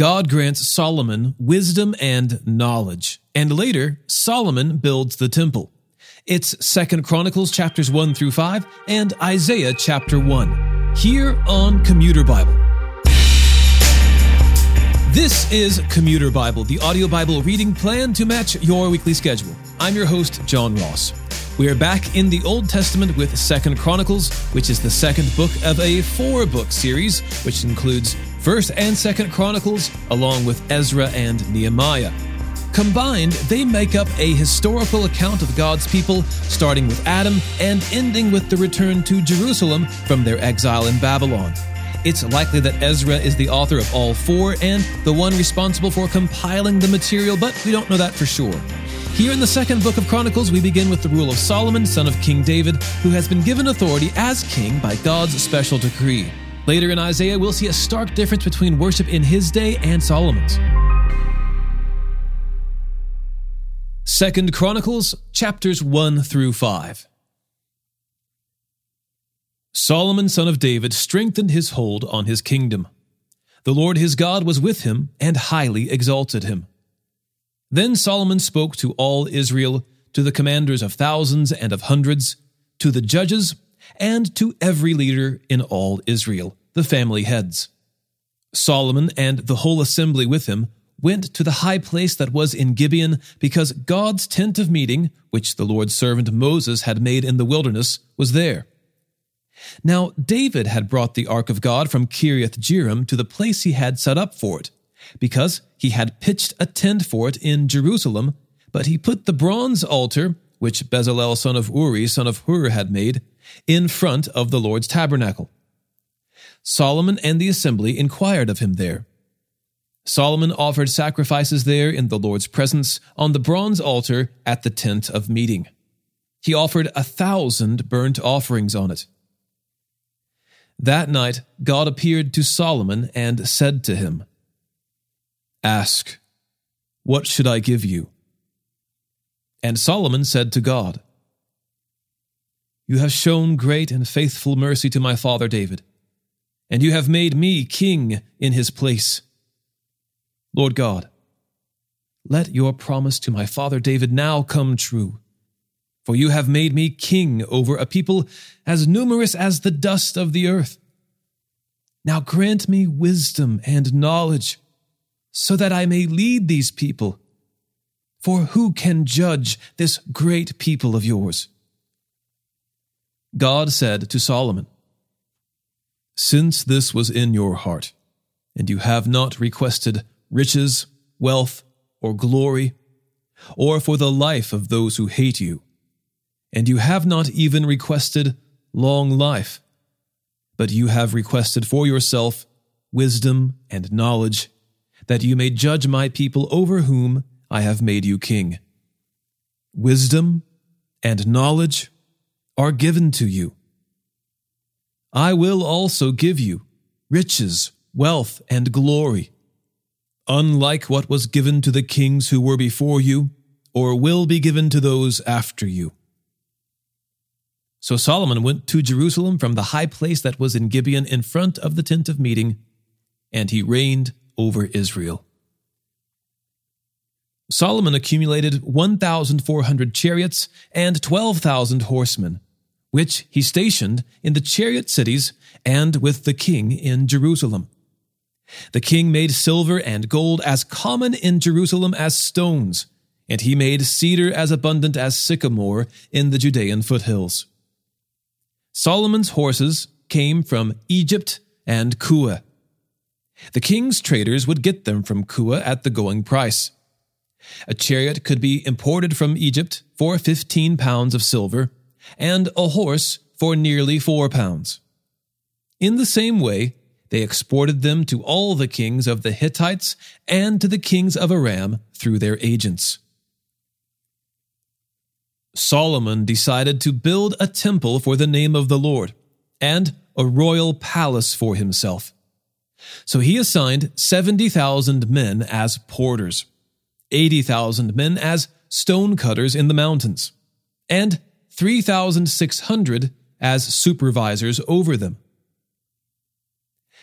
God grants Solomon wisdom and knowledge, and later Solomon builds the temple. It's 2nd Chronicles chapters 1 through 5 and Isaiah chapter 1. Here on Commuter Bible. This is Commuter Bible, the audio Bible reading plan to match your weekly schedule. I'm your host, John Ross. We are back in the Old Testament with Second Chronicles, which is the second book of a four-book series, which includes First and Second Chronicles, along with Ezra and Nehemiah. Combined, they make up a historical account of God's people, starting with Adam and ending with the return to Jerusalem from their exile in Babylon. It's likely that Ezra is the author of all four and the one responsible for compiling the material, but we don't know that for sure. Here in the second book of Chronicles, we begin with the rule of Solomon, son of King David, who has been given authority as king by God's special decree. Later in Isaiah, we'll see a stark difference between worship in his day and Solomon's. Second Chronicles, chapters 1 through 5. Solomon, son of David, strengthened his hold on his kingdom. The Lord his God was with him and highly exalted him. Then Solomon spoke to all Israel, to the commanders of thousands and of hundreds, to the judges, and to every leader in all Israel, the family heads. Solomon and the whole assembly with him went to the high place that was in Gibeon, because God's tent of meeting, which the Lord's servant Moses had made in the wilderness, was there. Now David had brought the ark of God from Kiriath Jearim to the place he had set up for it because he had pitched a tent for it in Jerusalem, but he put the bronze altar, which Bezalel son of Uri son of Hur had made, in front of the Lord's tabernacle. Solomon and the assembly inquired of him there. Solomon offered sacrifices there in the Lord's presence on the bronze altar at the tent of meeting. He offered a thousand burnt offerings on it. That night God appeared to Solomon and said to him, Ask, What should I give you? And Solomon said to God, You have shown great and faithful mercy to my father David, and you have made me king in his place. Lord God, let your promise to my father David now come true. For you have made me king over a people as numerous as the dust of the earth. Now grant me wisdom and knowledge so that I may lead these people. For who can judge this great people of yours? God said to Solomon, Since this was in your heart, and you have not requested riches, wealth, or glory, or for the life of those who hate you, and you have not even requested long life, but you have requested for yourself wisdom and knowledge that you may judge my people over whom I have made you king. Wisdom and knowledge are given to you. I will also give you riches, wealth, and glory, unlike what was given to the kings who were before you, or will be given to those after you. So Solomon went to Jerusalem from the high place that was in Gibeon in front of the tent of meeting, and he reigned over Israel. Solomon accumulated 1,400 chariots and 12,000 horsemen, which he stationed in the chariot cities and with the king in Jerusalem. The king made silver and gold as common in Jerusalem as stones, and he made cedar as abundant as sycamore in the Judean foothills. Solomon's horses came from Egypt and Kue. The king's traders would get them from Kue at the going price. A chariot could be imported from Egypt for 15 pounds of silver, and a horse for nearly 4 pounds. In the same way, they exported them to all the kings of the Hittites and to the kings of Aram through their agents. Solomon decided to build a temple for the name of the Lord and a royal palace for himself. So he assigned 70,000 men as porters, 80,000 men as stonecutters in the mountains, and 3,600 as supervisors over them.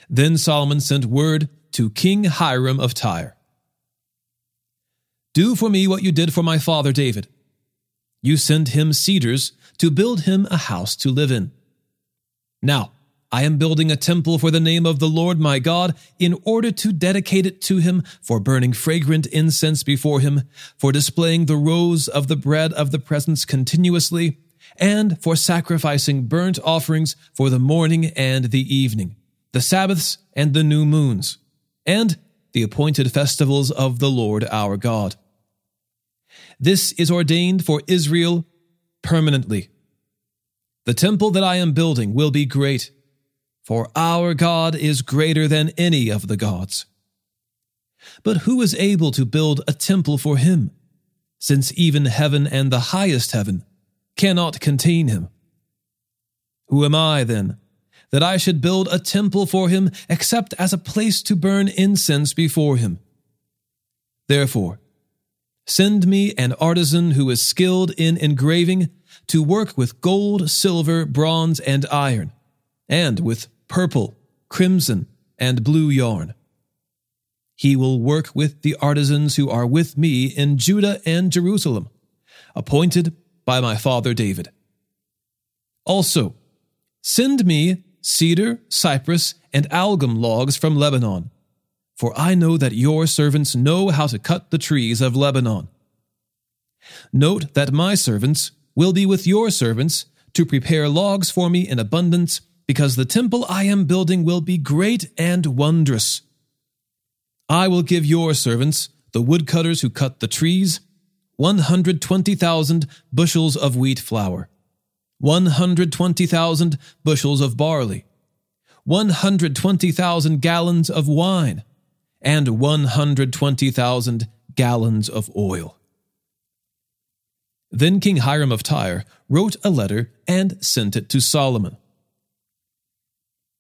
Then Solomon sent word to King Hiram of Tyre Do for me what you did for my father David. You sent him cedars to build him a house to live in. Now, I am building a temple for the name of the Lord my God in order to dedicate it to him, for burning fragrant incense before him, for displaying the rows of the bread of the presence continuously, and for sacrificing burnt offerings for the morning and the evening, the Sabbaths and the new moons, and the appointed festivals of the Lord our God. This is ordained for Israel permanently. The temple that I am building will be great, for our God is greater than any of the gods. But who is able to build a temple for him, since even heaven and the highest heaven cannot contain him? Who am I, then, that I should build a temple for him except as a place to burn incense before him? Therefore, Send me an artisan who is skilled in engraving to work with gold, silver, bronze, and iron, and with purple, crimson, and blue yarn. He will work with the artisans who are with me in Judah and Jerusalem, appointed by my father David. Also, send me cedar, cypress, and algum logs from Lebanon for I know that your servants know how to cut the trees of Lebanon. Note that my servants will be with your servants to prepare logs for me in abundance, because the temple I am building will be great and wondrous. I will give your servants, the woodcutters who cut the trees, 120,000 bushels of wheat flour, 120,000 bushels of barley, 120,000 gallons of wine, and 120,000 gallons of oil. Then King Hiram of Tyre wrote a letter and sent it to Solomon.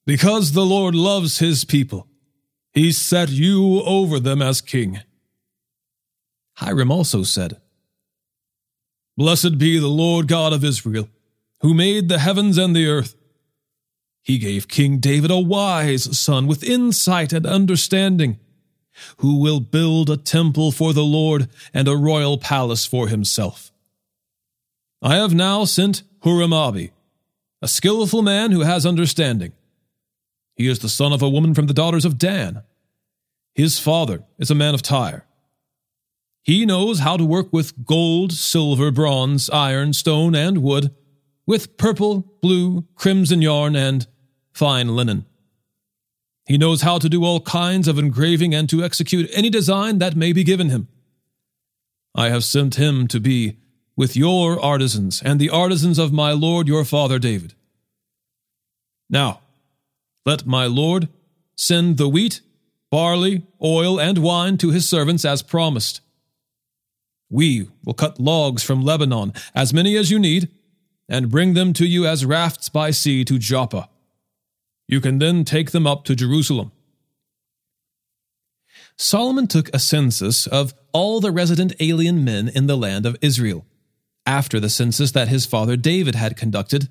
Because the Lord loves his people, he set you over them as king. Hiram also said, Blessed be the Lord God of Israel, who made the heavens and the earth. He gave King David a wise son with insight and understanding who will build a temple for the Lord and a royal palace for himself. I have now sent Huram-Abi, a skillful man who has understanding. He is the son of a woman from the daughters of Dan. His father is a man of Tyre. He knows how to work with gold, silver, bronze, iron, stone, and wood, with purple, blue, crimson yarn, and fine linen. He knows how to do all kinds of engraving and to execute any design that may be given him. I have sent him to be with your artisans and the artisans of my lord your father David. Now, let my lord send the wheat, barley, oil, and wine to his servants as promised. We will cut logs from Lebanon, as many as you need, and bring them to you as rafts by sea to Joppa. You can then take them up to Jerusalem. Solomon took a census of all the resident alien men in the land of Israel, after the census that his father David had conducted,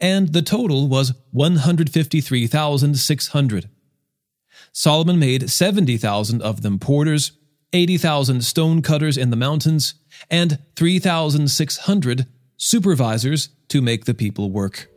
and the total was 153,600. Solomon made 70,000 of them porters, 80,000 stone cutters in the mountains, and 3,600 supervisors to make the people work.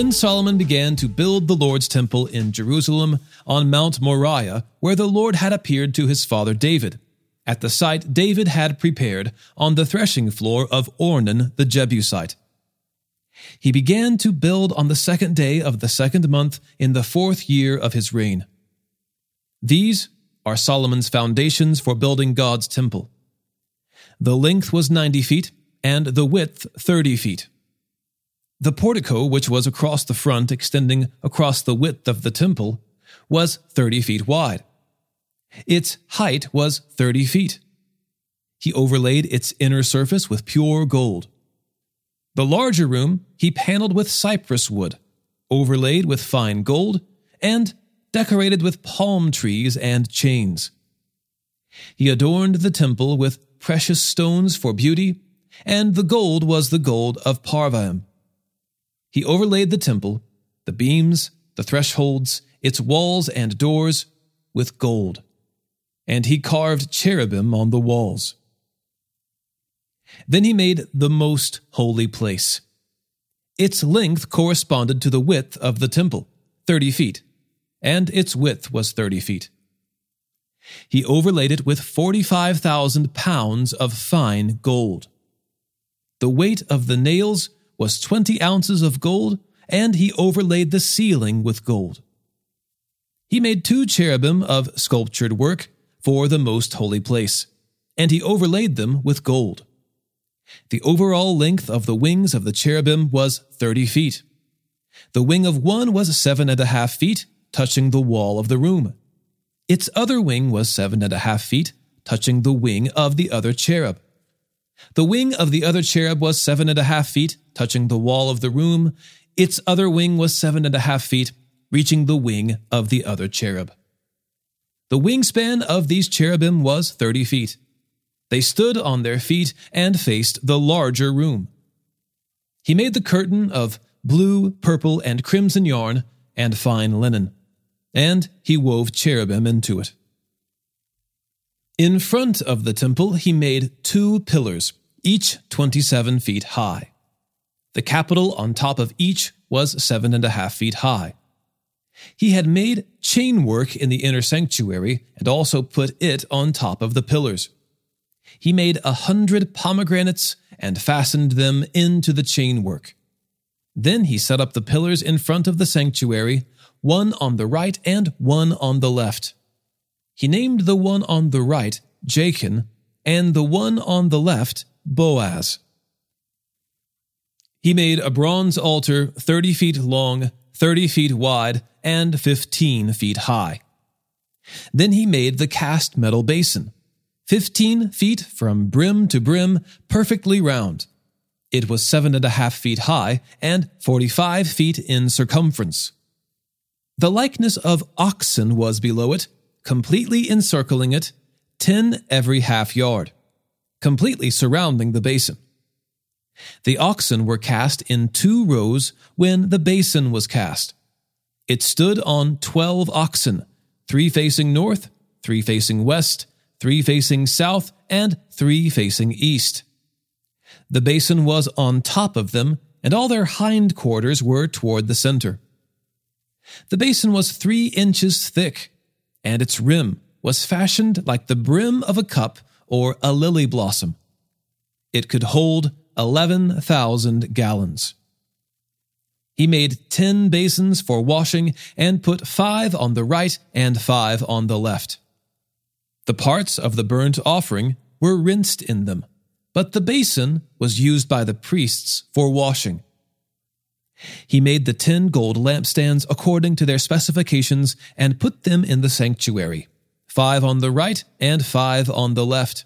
Then Solomon began to build the Lord's temple in Jerusalem on Mount Moriah, where the Lord had appeared to his father David, at the site David had prepared on the threshing floor of Ornan the Jebusite. He began to build on the second day of the second month in the fourth year of his reign. These are Solomon's foundations for building God's temple. The length was 90 feet, and the width 30 feet. The portico, which was across the front, extending across the width of the temple, was 30 feet wide. Its height was 30 feet. He overlaid its inner surface with pure gold. The larger room he paneled with cypress wood, overlaid with fine gold, and decorated with palm trees and chains. He adorned the temple with precious stones for beauty, and the gold was the gold of Parvaim. He overlaid the temple, the beams, the thresholds, its walls and doors, with gold, and he carved cherubim on the walls. Then he made the most holy place. Its length corresponded to the width of the temple, 30 feet, and its width was 30 feet. He overlaid it with 45,000 pounds of fine gold. The weight of the nails was 20 ounces of gold, and he overlaid the ceiling with gold. He made two cherubim of sculptured work for the most holy place, and he overlaid them with gold. The overall length of the wings of the cherubim was 30 feet. The wing of one was seven and a half feet, touching the wall of the room. Its other wing was seven and a half feet, touching the wing of the other cherub. The wing of the other cherub was seven and a half feet, touching the wall of the room. Its other wing was seven and a half feet, reaching the wing of the other cherub. The wingspan of these cherubim was thirty feet. They stood on their feet and faced the larger room. He made the curtain of blue, purple, and crimson yarn and fine linen, and he wove cherubim into it. In front of the temple, he made two pillars, each 27 feet high. The capital on top of each was seven and a half feet high. He had made chain work in the inner sanctuary and also put it on top of the pillars he made a hundred pomegranates and fastened them into the chain work. Then he set up the pillars in front of the sanctuary, one on the right and one on the left. He named the one on the right Jachin and the one on the left Boaz. He made a bronze altar 30 feet long, 30 feet wide, and 15 feet high. Then he made the cast metal basin 15 feet from brim to brim, perfectly round. It was seven and a half feet high and 45 feet in circumference. The likeness of oxen was below it, completely encircling it, 10 every half yard, completely surrounding the basin. The oxen were cast in two rows when the basin was cast. It stood on 12 oxen, three facing north, three facing west, three facing south, and three facing east. The basin was on top of them, and all their hind quarters were toward the center. The basin was three inches thick, and its rim was fashioned like the brim of a cup or a lily blossom. It could hold 11,000 gallons. He made 10 basins for washing and put five on the right and five on the left. The parts of the burnt offering were rinsed in them, but the basin was used by the priests for washing. He made the ten gold lampstands according to their specifications and put them in the sanctuary, five on the right and five on the left.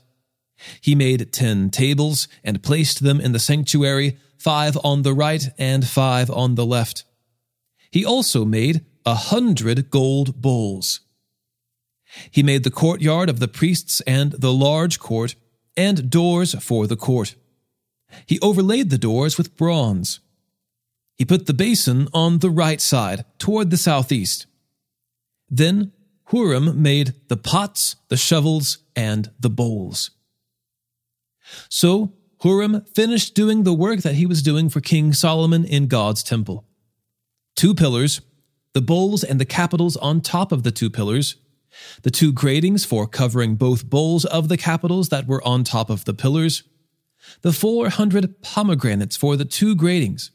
He made ten tables and placed them in the sanctuary, five on the right and five on the left. He also made a hundred gold bowls. He made the courtyard of the priests and the large court, and doors for the court. He overlaid the doors with bronze. He put the basin on the right side, toward the southeast. Then Huram made the pots, the shovels, and the bowls. So Huram finished doing the work that he was doing for King Solomon in God's temple. Two pillars, the bowls and the capitals on top of the two pillars, the two gratings for covering both bowls of the capitals that were on top of the pillars, the 400 pomegranates for the two gratings,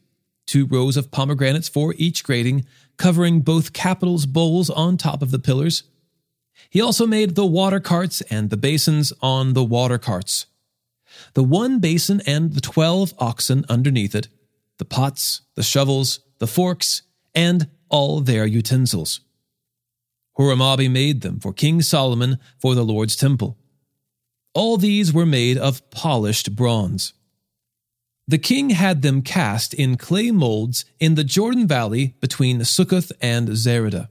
two rows of pomegranates for each grating, covering both capitals bowls on top of the pillars. He also made the water carts and the basins on the water carts. The one basin and the twelve oxen underneath it, the pots, the shovels, the forks, and all their utensils. Huramabi made them for King Solomon for the Lord's temple. All these were made of polished bronze. The king had them cast in clay molds in the Jordan Valley between Succoth and Zeredah.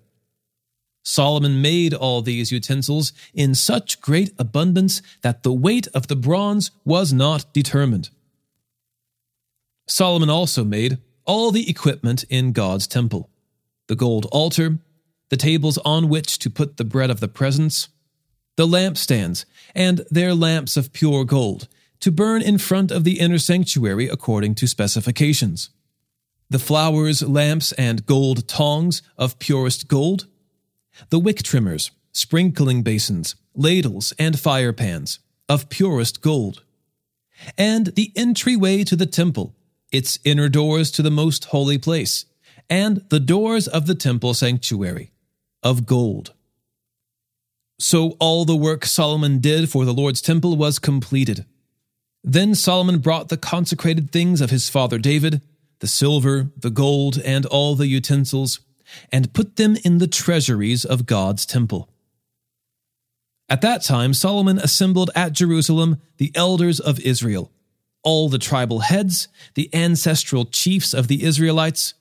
Solomon made all these utensils in such great abundance that the weight of the bronze was not determined. Solomon also made all the equipment in God's temple the gold altar, the tables on which to put the bread of the presence, the lampstands, and their lamps of pure gold, to burn in front of the inner sanctuary according to specifications, the flowers, lamps, and gold tongs of purest gold, the wick trimmers, sprinkling basins, ladles, and fire pans of purest gold, and the entryway to the temple, its inner doors to the most holy place, and the doors of the temple sanctuary of gold. So all the work Solomon did for the Lord's temple was completed. Then Solomon brought the consecrated things of his father David, the silver, the gold, and all the utensils, and put them in the treasuries of God's temple. At that time, Solomon assembled at Jerusalem the elders of Israel, all the tribal heads, the ancestral chiefs of the Israelites,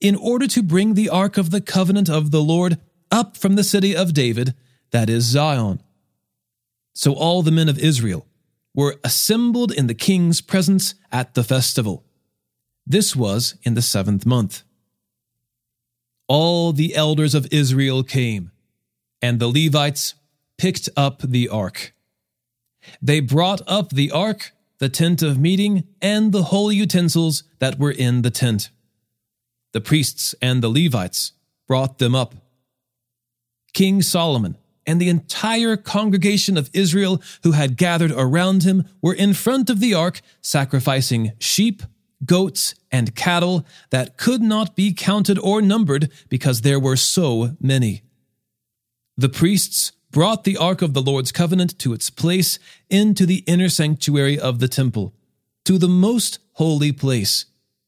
in order to bring the ark of the covenant of the Lord up from the city of David, that is Zion. So all the men of Israel were assembled in the king's presence at the festival. This was in the seventh month all the elders of Israel came, and the Levites picked up the ark. They brought up the ark, the tent of meeting, and the holy utensils that were in the tent. The priests and the Levites brought them up. King Solomon and the entire congregation of Israel who had gathered around him were in front of the ark, sacrificing sheep, goats, and cattle that could not be counted or numbered because there were so many. The priests brought the ark of the Lord's covenant to its place into the inner sanctuary of the temple, to the most holy place,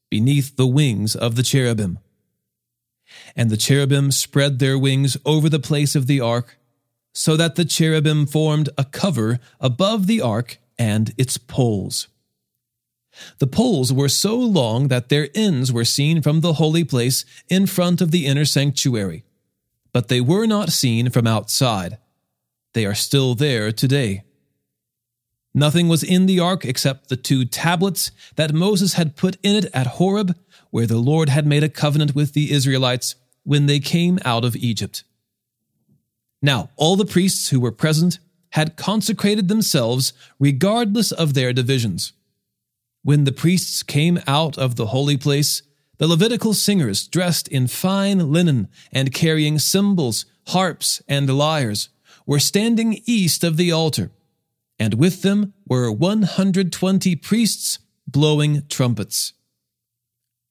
beneath the wings of the cherubim. And the cherubim spread their wings over the place of the ark, so that the cherubim formed a cover above the ark and its poles. The poles were so long that their ends were seen from the holy place in front of the inner sanctuary, but they were not seen from outside. They are still there today. Nothing was in the ark except the two tablets that Moses had put in it at Horeb, where the Lord had made a covenant with the Israelites when they came out of Egypt. Now, all the priests who were present had consecrated themselves regardless of their divisions. When the priests came out of the holy place, the Levitical singers, dressed in fine linen and carrying cymbals, harps, and lyres, were standing east of the altar, and with them were 120 priests blowing trumpets.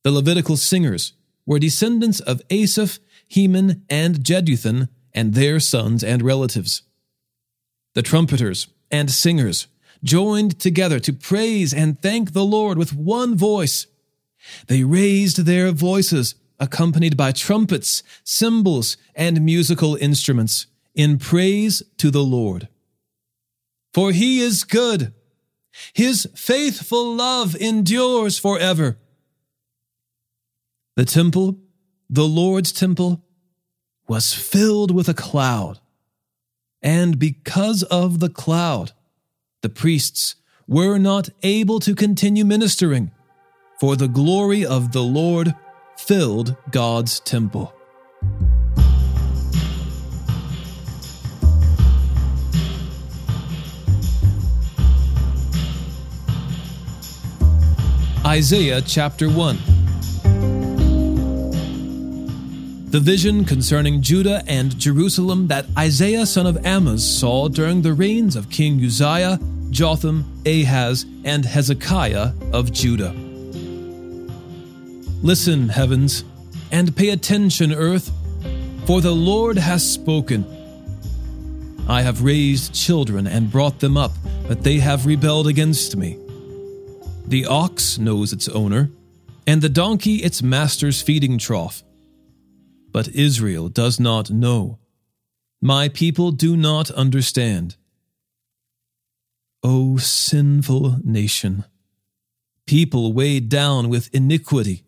The Levitical singers were descendants of Asaph, Heman, and Jeduthun, and their sons and relatives. The trumpeters and singers joined together to praise and thank the Lord with one voice. They raised their voices, accompanied by trumpets, cymbals, and musical instruments, in praise to the Lord. For he is good. His faithful love endures forever. The temple, the Lord's temple, was filled with a cloud. And because of the cloud, the priests were not able to continue ministering, for the glory of the Lord filled God's temple. Isaiah chapter 1 The vision concerning Judah and Jerusalem that Isaiah son of Amoz saw during the reigns of King Uzziah, Jotham, Ahaz, and Hezekiah of Judah. Listen, heavens, and pay attention, earth, for the Lord has spoken. I have raised children and brought them up, but they have rebelled against me. The ox knows its owner, and the donkey its master's feeding trough. But Israel does not know. My people do not understand. O sinful nation, people weighed down with iniquity,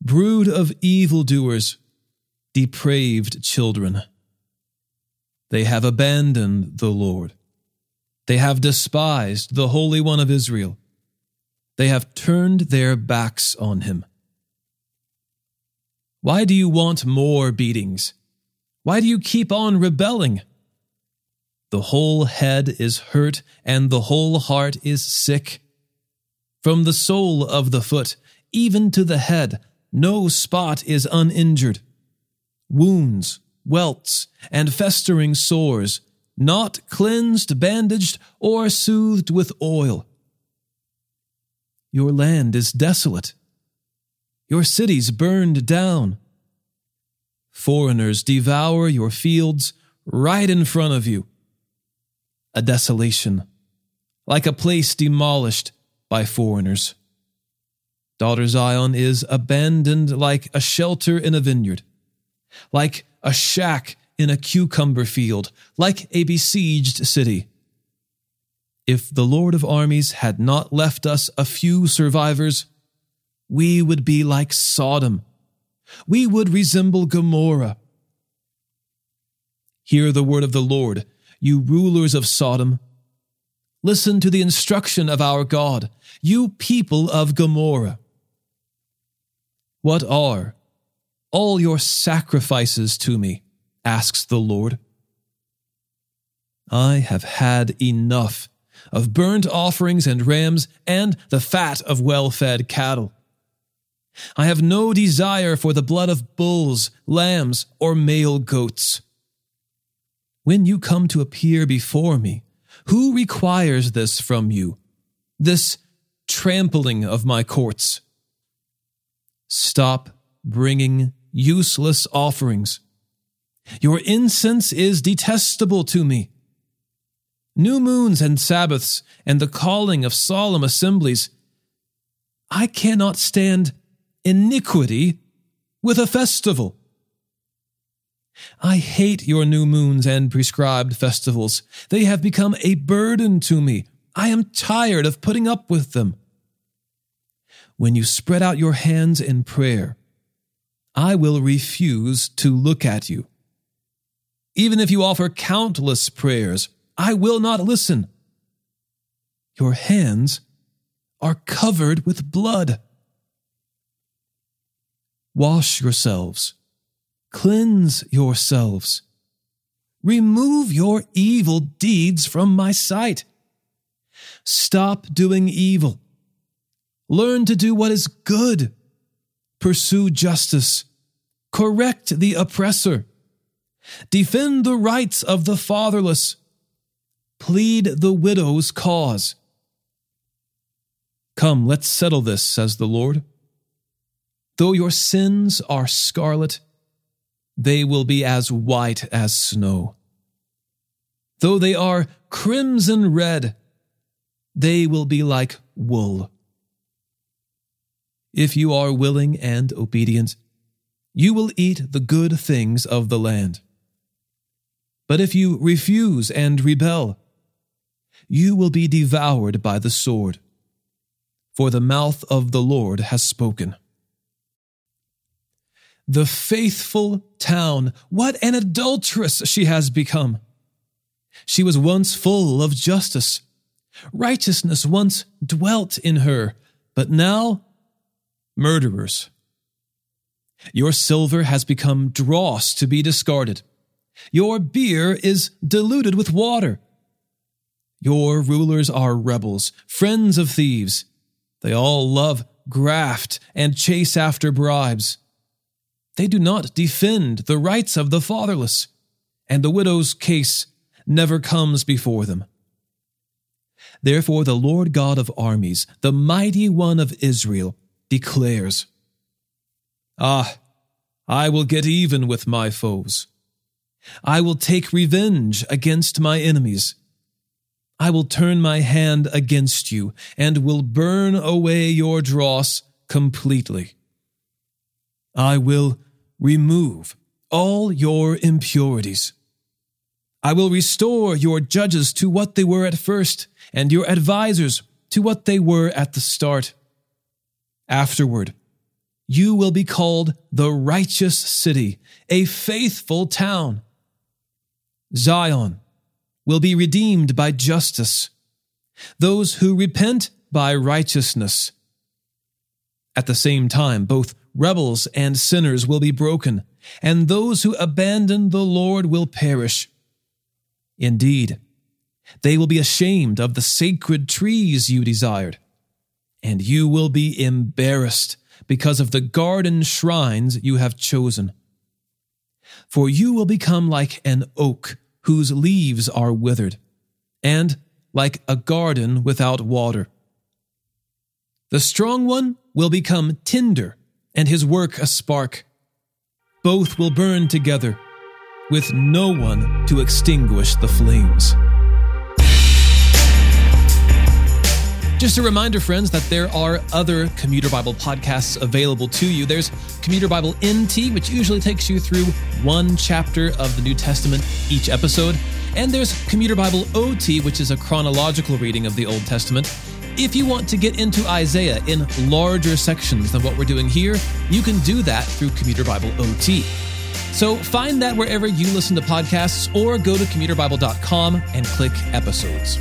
brood of evildoers, depraved children. They have abandoned the Lord. They have despised the Holy One of Israel. They have turned their backs on him. Why do you want more beatings? Why do you keep on rebelling? The whole head is hurt and the whole heart is sick. From the sole of the foot even to the head, no spot is uninjured. Wounds, welts, and festering sores, not cleansed, bandaged, or soothed with oil. Your land is desolate. Your cities burned down. Foreigners devour your fields right in front of you. A desolation, like a place demolished by foreigners. Daughter Zion is abandoned like a shelter in a vineyard, like a shack in a cucumber field, like a besieged city. If the Lord of armies had not left us a few survivors, we would be like Sodom. We would resemble Gomorrah. Hear the word of the Lord, you rulers of Sodom. Listen to the instruction of our God, you people of Gomorrah. What are all your sacrifices to me? asks the Lord. I have had enough of burnt offerings and rams and the fat of well fed cattle. I have no desire for the blood of bulls, lambs, or male goats. When you come to appear before me, who requires this from you? This trampling of my courts? Stop bringing useless offerings. Your incense is detestable to me. New moons and Sabbaths and the calling of solemn assemblies. I cannot stand iniquity with a festival. I hate your new moons and prescribed festivals. They have become a burden to me. I am tired of putting up with them. When you spread out your hands in prayer, I will refuse to look at you. Even if you offer countless prayers, I will not listen. Your hands are covered with blood. Wash yourselves, cleanse yourselves, remove your evil deeds from my sight. Stop doing evil. Learn to do what is good. Pursue justice. Correct the oppressor. Defend the rights of the fatherless. Plead the widow's cause. Come, let's settle this, says the Lord. Though your sins are scarlet, they will be as white as snow. Though they are crimson red, they will be like wool. If you are willing and obedient, you will eat the good things of the land. But if you refuse and rebel, you will be devoured by the sword. For the mouth of the Lord has spoken. The faithful town, what an adulteress she has become! She was once full of justice. Righteousness once dwelt in her, but now murderers. Your silver has become dross to be discarded. Your beer is diluted with water. Your rulers are rebels, friends of thieves. They all love graft and chase after bribes. They do not defend the rights of the fatherless, and the widow's case never comes before them. Therefore, the Lord God of armies, the mighty one of Israel, declares Ah, I will get even with my foes. I will take revenge against my enemies. I will turn my hand against you and will burn away your dross completely. I will remove all your impurities. I will restore your judges to what they were at first, and your advisers to what they were at the start. Afterward, you will be called the righteous city, a faithful town. Zion will be redeemed by justice, those who repent by righteousness. At the same time, both rebels and sinners will be broken, and those who abandon the Lord will perish. Indeed, they will be ashamed of the sacred trees you desired, and you will be embarrassed because of the garden shrines you have chosen. For you will become like an oak whose leaves are withered, and like a garden without water. The strong one will become tinder, and his work a spark. Both will burn together, with no one to extinguish the flames. Just a reminder, friends, that there are other Commuter Bible podcasts available to you. There's Commuter Bible NT, which usually takes you through one chapter of the New Testament each episode. And there's Commuter Bible OT, which is a chronological reading of the Old Testament. If you want to get into Isaiah in larger sections than what we're doing here, you can do that through Commuter Bible OT. So find that wherever you listen to podcasts or go to commuterbible.com and click episodes.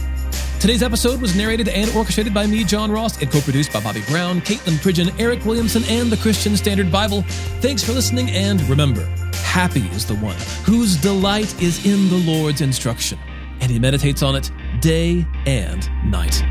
Today's episode was narrated and orchestrated by me, John Ross, and co produced by Bobby Brown, Katelyn Pridgen, Eric Williamson, and the Christian Standard Bible. Thanks for listening, and remember happy is the one whose delight is in the Lord's instruction, and he meditates on it day and night.